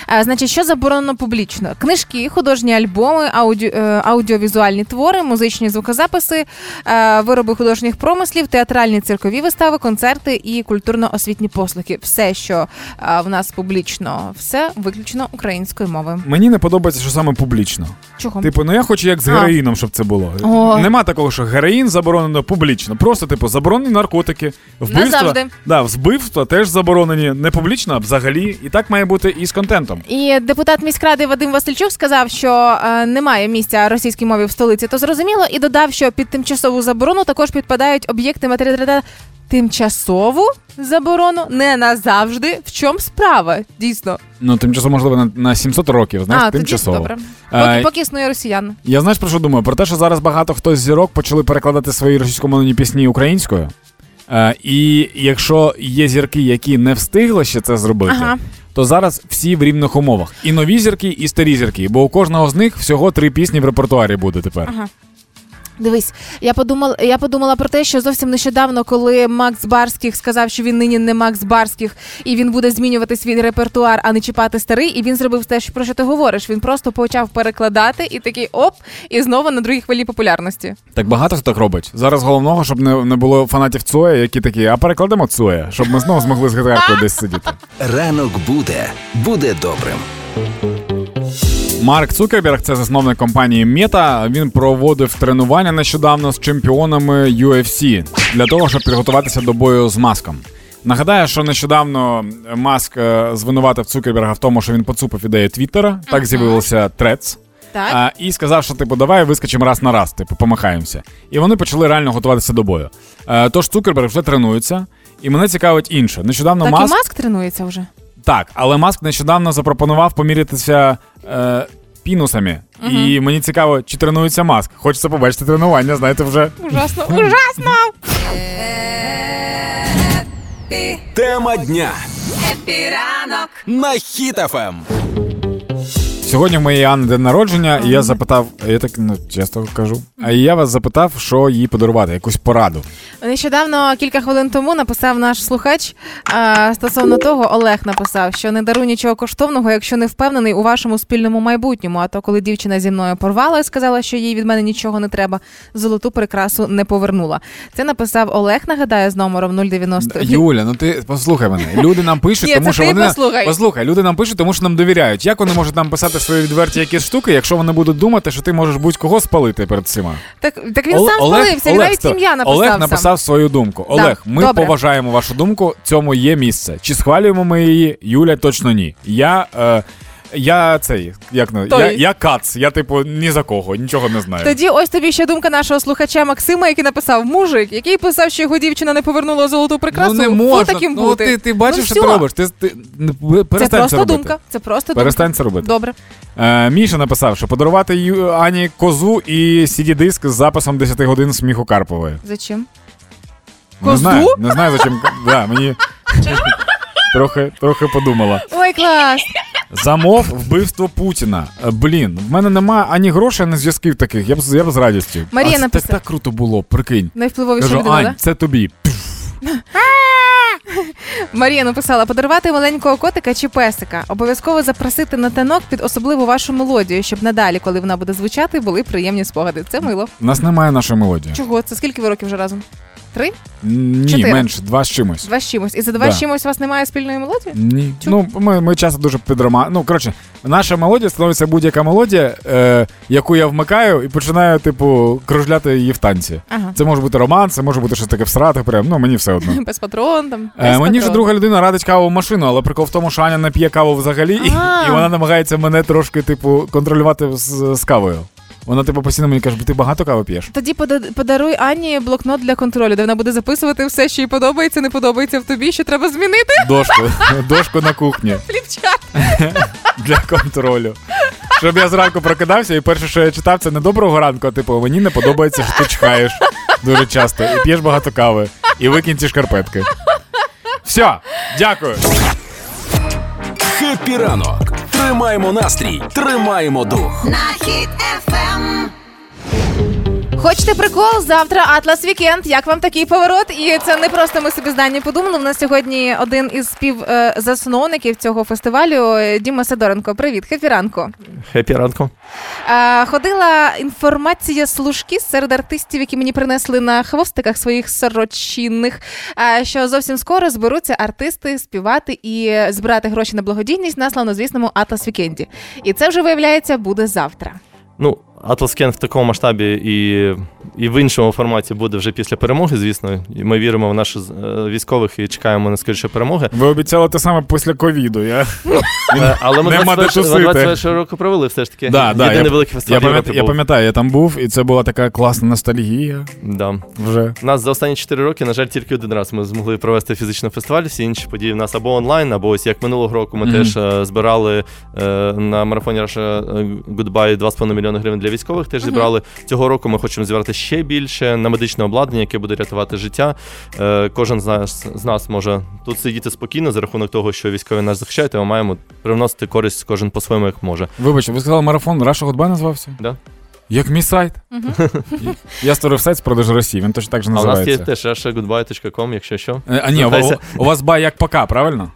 А, значить, що заборонено публічно? Книжки, художні альбоми, ауді, е, аудіовізуальні твори, музичні звукозаписи, е, вироби художніх промислів, театральні циркові вистави, концерти і культурно-освітні послуги. Все, що е, в нас публічно, все виключно українською мовою. Мені не подобається, що саме публічно. Чого? Типу, ну я хочу як з А. героїном, щоб це було. О. Нема такого, що героїн заборонено публічно. Просто, типу, заборонені наркотики, вбивства. Назавжди. Да, вбивства теж заборонені. Не публічно, а взагалі. І так має бути і з контентом. І депутат міськради Вадим Васильчук сказав, що е, немає місця російській мові в столиці, то зрозуміло, і додав, що під тимчасову заборону також підпадають об'єкти матеріалу. Тимчасову заборону не назавжди. В чому справа? Дійсно. Ну, тимчасово, можливо, на, на 700 років, знаєш, а, тоді тимчасово. добре. Поки, поки існує росіян. Я знаєш про що думаю? Про те, що зараз багато хто з зірок почали перекладати свої російськомовні пісні українською. Е, і якщо є зірки, які не встигли ще це зробити, Ага. то зараз всі в рівних умовах. І нові зірки, і старі зірки. Бо у кожного з них всього три пісні в репертуарі буде тепер. Ага. Дивись, я подумала, я подумала про те, що зовсім нещодавно, коли Макс Барських сказав, що він нині не Макс Барських, і він буде змінювати свій репертуар, а не чіпати старий, і він зробив те, що- про що ти говориш. Він просто почав перекладати і такий оп, і знову на другій хвилі популярності. Так багато хто так робить. Зараз головного, щоб не, не було фанатів Цоя, які такі, а перекладемо Цоя, щоб ми знову змогли з гітаркою десь сидіти. Ранок буде, буде добрим. Марк Цукерберг, це засновник компанії Meta, Він проводив тренування нещодавно з чемпіонами UFC для того, щоб підготуватися до бою з маском. Нагадаю, що нещодавно Маск е, звинуватив Цукерберга в тому, що він поцупив ідею Твіттера. Так з'явився Трец. Так. А, і сказав, що типу, давай вискочимо раз на раз, типу, помахаємося. І вони почали реально готуватися до бою. Е, тож Цукерберг вже тренується, і мене цікавить інше. Нещодавно так Маск і Маск тренується вже. Так, але Маск нещодавно запропонував помірятися е, пінусами. І мені цікаво, чи тренується Маск. Хочеться побачити тренування, знаєте, вже. Ужасно, ужасно! Тема дня на Ем. Хіт-ФМ. Сьогодні в моєї Анни день народження, і я запитав, я так ну, чесно кажу. А я вас запитав, що їй подарувати, якусь пораду. Нещодавно, кілька хвилин тому, написав наш слухач а, стосовно того, Олег написав, що не даруй нічого коштовного, якщо не впевнений у вашому спільному майбутньому. А то, коли дівчина зі мною порвала і сказала, що їй від мене нічого не треба, золоту прикрасу не повернула. Це написав Олег, нагадаю, з номером 090. Юля, ну ти послухай мене. Люди нам пишуть, тому що вони послухай. послухай, люди нам пишуть, тому що нам довіряють. Як вони можуть нам писати свої відверті якісь штуки, якщо вони будуть думати, що ти можеш будь-кого спалити перед всіма? Так, так він Оле- сам спалився, він навіть ім'я написав. Олег сам. написав свою думку. Олег, ми добре. поважаємо вашу думку. Цьому є місце. Чи схвалюємо ми її? Юля точно ні. Я. Е, я цей, як не, я, я кац, я типу ні за кого, нічого не знаю. Тоді ось тобі ще думка нашого слухача Максима, який написав мужик, який писав, що його дівчина не повернула золоту прикрасу. ну не можна. таким ну, бути. ти, ти бачиш, Ну, що ти робиш. Ти, ти, не- Це просто робити. думка. Це просто Перестань думка. це робити. Добре. Е, Міша написав, що подарувати Ані козу і CD-диск з записом 10 годин сміху Карпової. Зачем? Не Козу? знаю, не знаю, зачем. Да, мені трохи, трохи подумала. Ой, клас. Замов вбивство Путіна. Е, Блін, в мене нема ані грошей, ані зв'язків таких. Я б я б з радістю. Марія а це написала. так, так круто було, прикинь. Найвпливовіша Кажу, людина, Ань, да? це тобі. Марія написала: подарувати маленького котика чи песика. Обов'язково запросити на танок під особливу вашу мелодію, щоб надалі, коли вона буде звучати, були приємні спогади. Це мило. У нас немає нашої мелодії. Чого? Це скільки ви років вже разом? Три? Ні, Чотири. менше, два з чимось. Два з чимось. І за два Да. з чимось у вас немає спільної мелодії? Ні. Ну, ми, ми часто дуже підрома. Ну, коротше, наша мелодія становиться будь-яка мелодія, е, яку я вмикаю і починаю, типу, кружляти її в танці. Ага. Це може бути роман, це може бути щось таке всрати, прям, ну мені все одно. Без патрон там. Е, мені вже патрон. друга людина радить каву в машину, але прикол в тому, що Аня не п'є каву взагалі, і, А. і вона намагається мене трошки, типу, контролювати з, з кавою. Вона, типу, постійно мені каже, ти багато кави п'єш. Тоді пода- подаруй Ані блокнот для контролю, де вона буде записувати все, що їй подобається, не подобається в тобі, що треба змінити. Дошку, дошку на кухні Фліпчат. для контролю. Щоб я зранку прокидався, і перше, що я читав, це не доброго ранку, а типу, мені не подобається, що ти чхаєш дуже часто і п'єш багато кави. І викинь ці шкарпетки. Все, дякую. Хеппі ранок. Тримаємо настрій, тримаємо дух. На Хіт ФМ. Хочете прикол? Завтра Атлас Вікенд. Як вам такий поворот? І це не просто ми собі зрання подумали. У нас сьогодні один із співзасновників цього фестивалю е, Діма Сидоренко. Привіт, Хеппі ранку. Хеппі ранку. Е, Ходила інформація слушки серед артистів, які мені принесли на хвостиках своїх сорочиних, е, що зовсім скоро зберуться артисти співати і збирати гроші на благодійність на славнозвісному Атлас Вікенді. І це вже виявляється буде завтра. Ну, Atlas Кен в такому масштабі і, і в іншому форматі буде вже після перемоги, звісно. І ми віримо в наших е, військових і чекаємо на скоріше перемоги. Ви обіцяли те саме після ковіду. Я... Е, Але ми Нема 21 року провели все ж таки. Да, да, Єдиний я- великий фестиваль Я, пам'ят... Я пам'ятаю, я там був, і це була така класна ностальгія Да. вже. Нас за останні 4 роки, на жаль, тільки один раз ми змогли провести фізичний фестиваль. Всі інші події в нас або онлайн, або ось як минулого року ми Мгм. теж е, збирали е, на марафоні Russia Goodbye 2,5 мільйони гривень для військових. Теж зібрали. Цього року ми хочемо зібрати ще більше на медичне обладнання, яке буде рятувати життя. Е, кожен з нас, з нас може тут сидіти спокійно за рахунок того, що військові нас захищають, а ми маємо привносити користь кожен по-своєму, як може. Вибачте, ви сказали марафон Раша Гудбай назвався? Да? Як мій сайт. Я створив сайт з продажу Росії, він точно так же А у нас є називається. теж russiagoodbye.com, якщо що. Е, А ні, у, у вас bye як пока, правильно?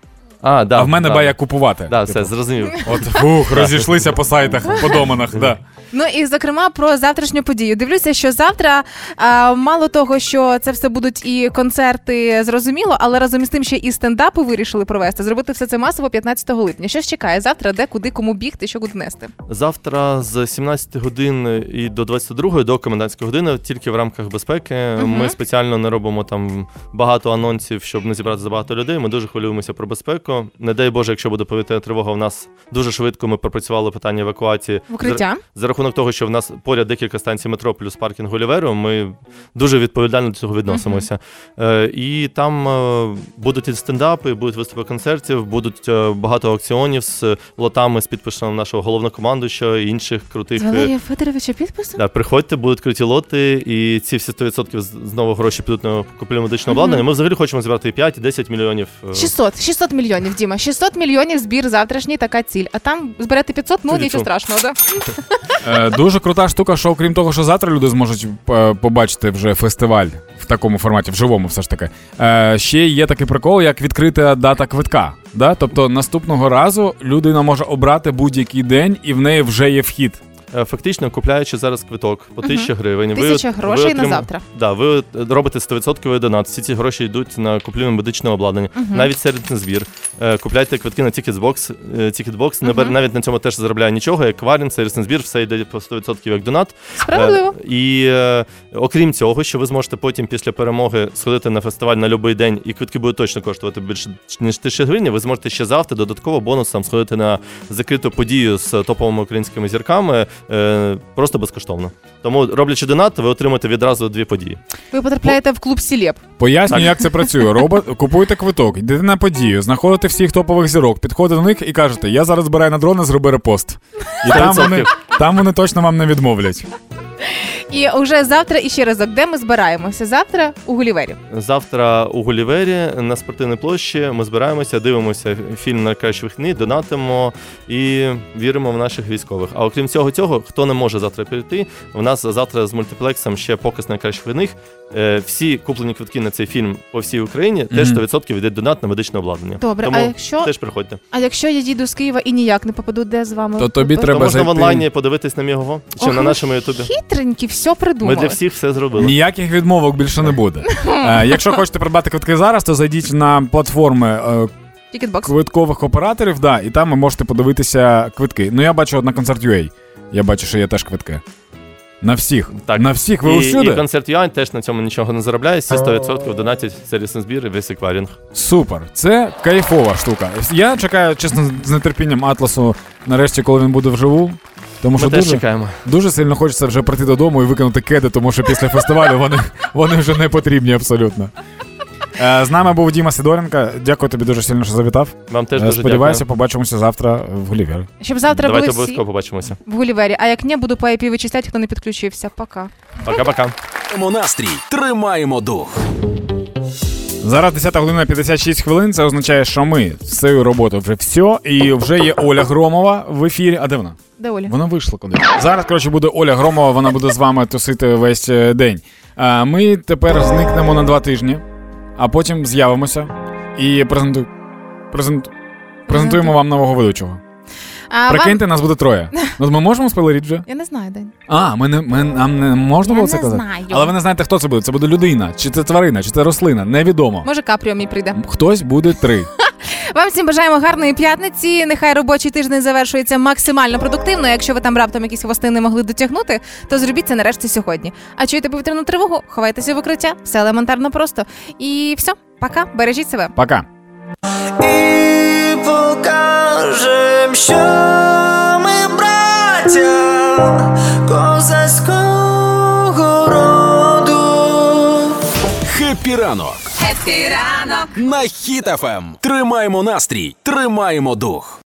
А, да, а в мене да. buy купувати. Да, Типу. все, зрозумів. От фух, розійшлися по сайтах, по доменах. Да. Ну і зокрема про завтрашню подію. Дивлюся, що завтра а, мало того, що це все будуть і концерти, зрозуміло, але разом із тим ще і стендапи вирішили провести. Зробити все це масово 15 липня. Що ж чекає завтра, де, куди, кому бігти, що куди нести? Завтра з 17 годин і до 22 до комендантської години, тільки в рамках безпеки. Мгм. Ми спеціально не робимо там багато анонсів, щоб не зібрати забагато людей. Ми дуже хвилюємося про безпеку. Не дай Боже, якщо буде повітряна тривога, у нас дуже швидко ми пропрацювали питання евакуації. В укриття? За, за рахунок того, що в нас поряд декілька станцій метро плюс паркінг Гуліверу, ми дуже відповідально до цього відносимося. Е, і там е, будуть і стендапи, будуть виступи концертів, будуть е, багато аукціонів з лотами з підписом нашого головнокомандуючого і інших крутих. З е, Валерія Федоровича підписом? Да, приходьте, будуть круті лоти, і ці всі 100% знову гроші підуть на купівлю медичного обладнання. Ми взагалі хочемо зібрати і 5, і 10 мільйонів. е, 600, 600 мільйонів, Діма. 600 мільйонів збір завтрашній, така ціль. А там зберете 500, ну нічого страшного, да? Е, дуже крута штука, що окрім того, що завтра люди зможуть е, побачити вже фестиваль в такому форматі, в живому, все ж таки. Е, ще є такий прикол, як відкрита дата квитка. Да? Тобто наступного разу людина може обрати будь-який день, і в неї вже є вхід. Е, Фактично, купляючи зараз квиток по 1000 гривень, ви Тисяча грошей ви на завтра. Да, ви робите 100% донат. Всі ці гроші йдуть на купівлю медичного обладнання. Навіть сервісний збір. Е, Купляйте квитки на. Е, Ticketbox не бер- навіть на цьому теж заробляє нічого. Як кварінг, сервісний збір, все йде по 100% як донат. Справедливо. Е, І окрім цього, що ви зможете потім після перемоги сходити на фестиваль на будь-який день, і квитки будуть точно коштувати більше ніж 1000 гривень. Ви зможете ще завтра додатково бонусом сходити на закриту подію з топовими українськими зірками е, просто безкоштовно. Тому роблячи донат, ви отримаєте відразу дві події. Ви потрапляєте в клуб Сілєп. Поясню, як це працює. Робот, купуєте квиток, йдете на подію, знаходите всіх топових зірок, підходите до них і кажете, я зараз збираю на дрона, зроби репост. І там вони, там вони точно вам не відмовлять. І уже завтра і ще разок, де ми збираємося? Завтра у Гулівері. Завтра у Гулівері на спортивній площі ми збираємося, дивимося фільм на кращі вихідні, донатимо і віримо в наших військових. А окрім цього, цього, хто не може завтра прийти, у нас завтра з мультиплексом ще показ найкращих вихідних. Е, Всі куплені квитки на цей фільм по всій Україні теж Мгм. 100% йде донат на медичне обладнання. Добре, Тому а якщо теж приходьте. а якщо я їду з Києва і ніяк не попаду, де з вами? То тобі треба То можна в онлайні подивитись на Мігого чи Ох, на нашому ютубі. Хитренькі, все Ми придумали. для всіх все зробили. Ніяких відмовок більше не буде. Е, якщо хочете придбати квитки зараз, то зайдіть на платформи е, Тікетбокс. квиткових операторів, да, і там ви можете подивитися квитки. Ну я бачу от на концерт UA. Я бачу, що є теж квитки. На всіх. Так. На всіх ви і, усюди. і концерт Юань теж на цьому нічого не заробляє. Всі 100% донатять сервісний збір і весь еквайрінг. Супер. Це кайфова штука. Я чекаю, чесно, з нетерпінням Атласу, нарешті, коли він буде вживу. Тому що Ми теж дуже, чекаємо. дуже сильно хочеться вже прийти додому і викинути кеди, тому що після фестивалю вони, вони вже не потрібні абсолютно. Е, З нами був Діма Сидоренко. Дякую тобі дуже сильно, що завітав. Вам теж Е, дуже Сподіваюся, дякую. побачимося завтра в Гулівері. Щоб завтра Давайте були всі обов'язково побачимося. в Гулівері. А як не, буду по IP вичисляти, хто не підключився. Пока. Пока-пока. Тримаємо настрій, тримаємо дух. Зараз 10 година 56 хвилин. Це означає, що ми з цією роботою вже все. І вже є Оля Громова в ефірі. А де вона? Де Оля? Вона вийшла куди. Зараз, коротше, буде Оля Громова, вона буде з вами тусити весь е, день. А ми тепер зникнемо на два тижні, а потім з'явимося і презенту... презент... презентуємо вам нового ведучого. А вам... Прикиньте, нас буде троє. Ну, ми можемо спойлерити вже? Я не знаю, День. А, ми не, ми, нам не можна Я було це не казати? знаю. Але ви не знаєте, хто це буде. Це буде людина, чи це тварина, чи це рослина. Невідомо. Може, Капріо мій прийде. Хтось буде три. Вам всім бажаємо гарної п'ятниці. Нехай робочий тиждень завершується максимально продуктивно. Якщо ви там раптом якісь хвости не могли дотягнути, то зробіть це нарешті сьогодні. А чуєте повітряну тривогу? Ховайтеся в укриття, все елементарно просто. І все, пока, бережіть себе. Пока. І покажем, що ми браття козацького роду. Хеппі ранок ранок. на Хіт-ФМ. Тримаємо настрій, тримаємо дух.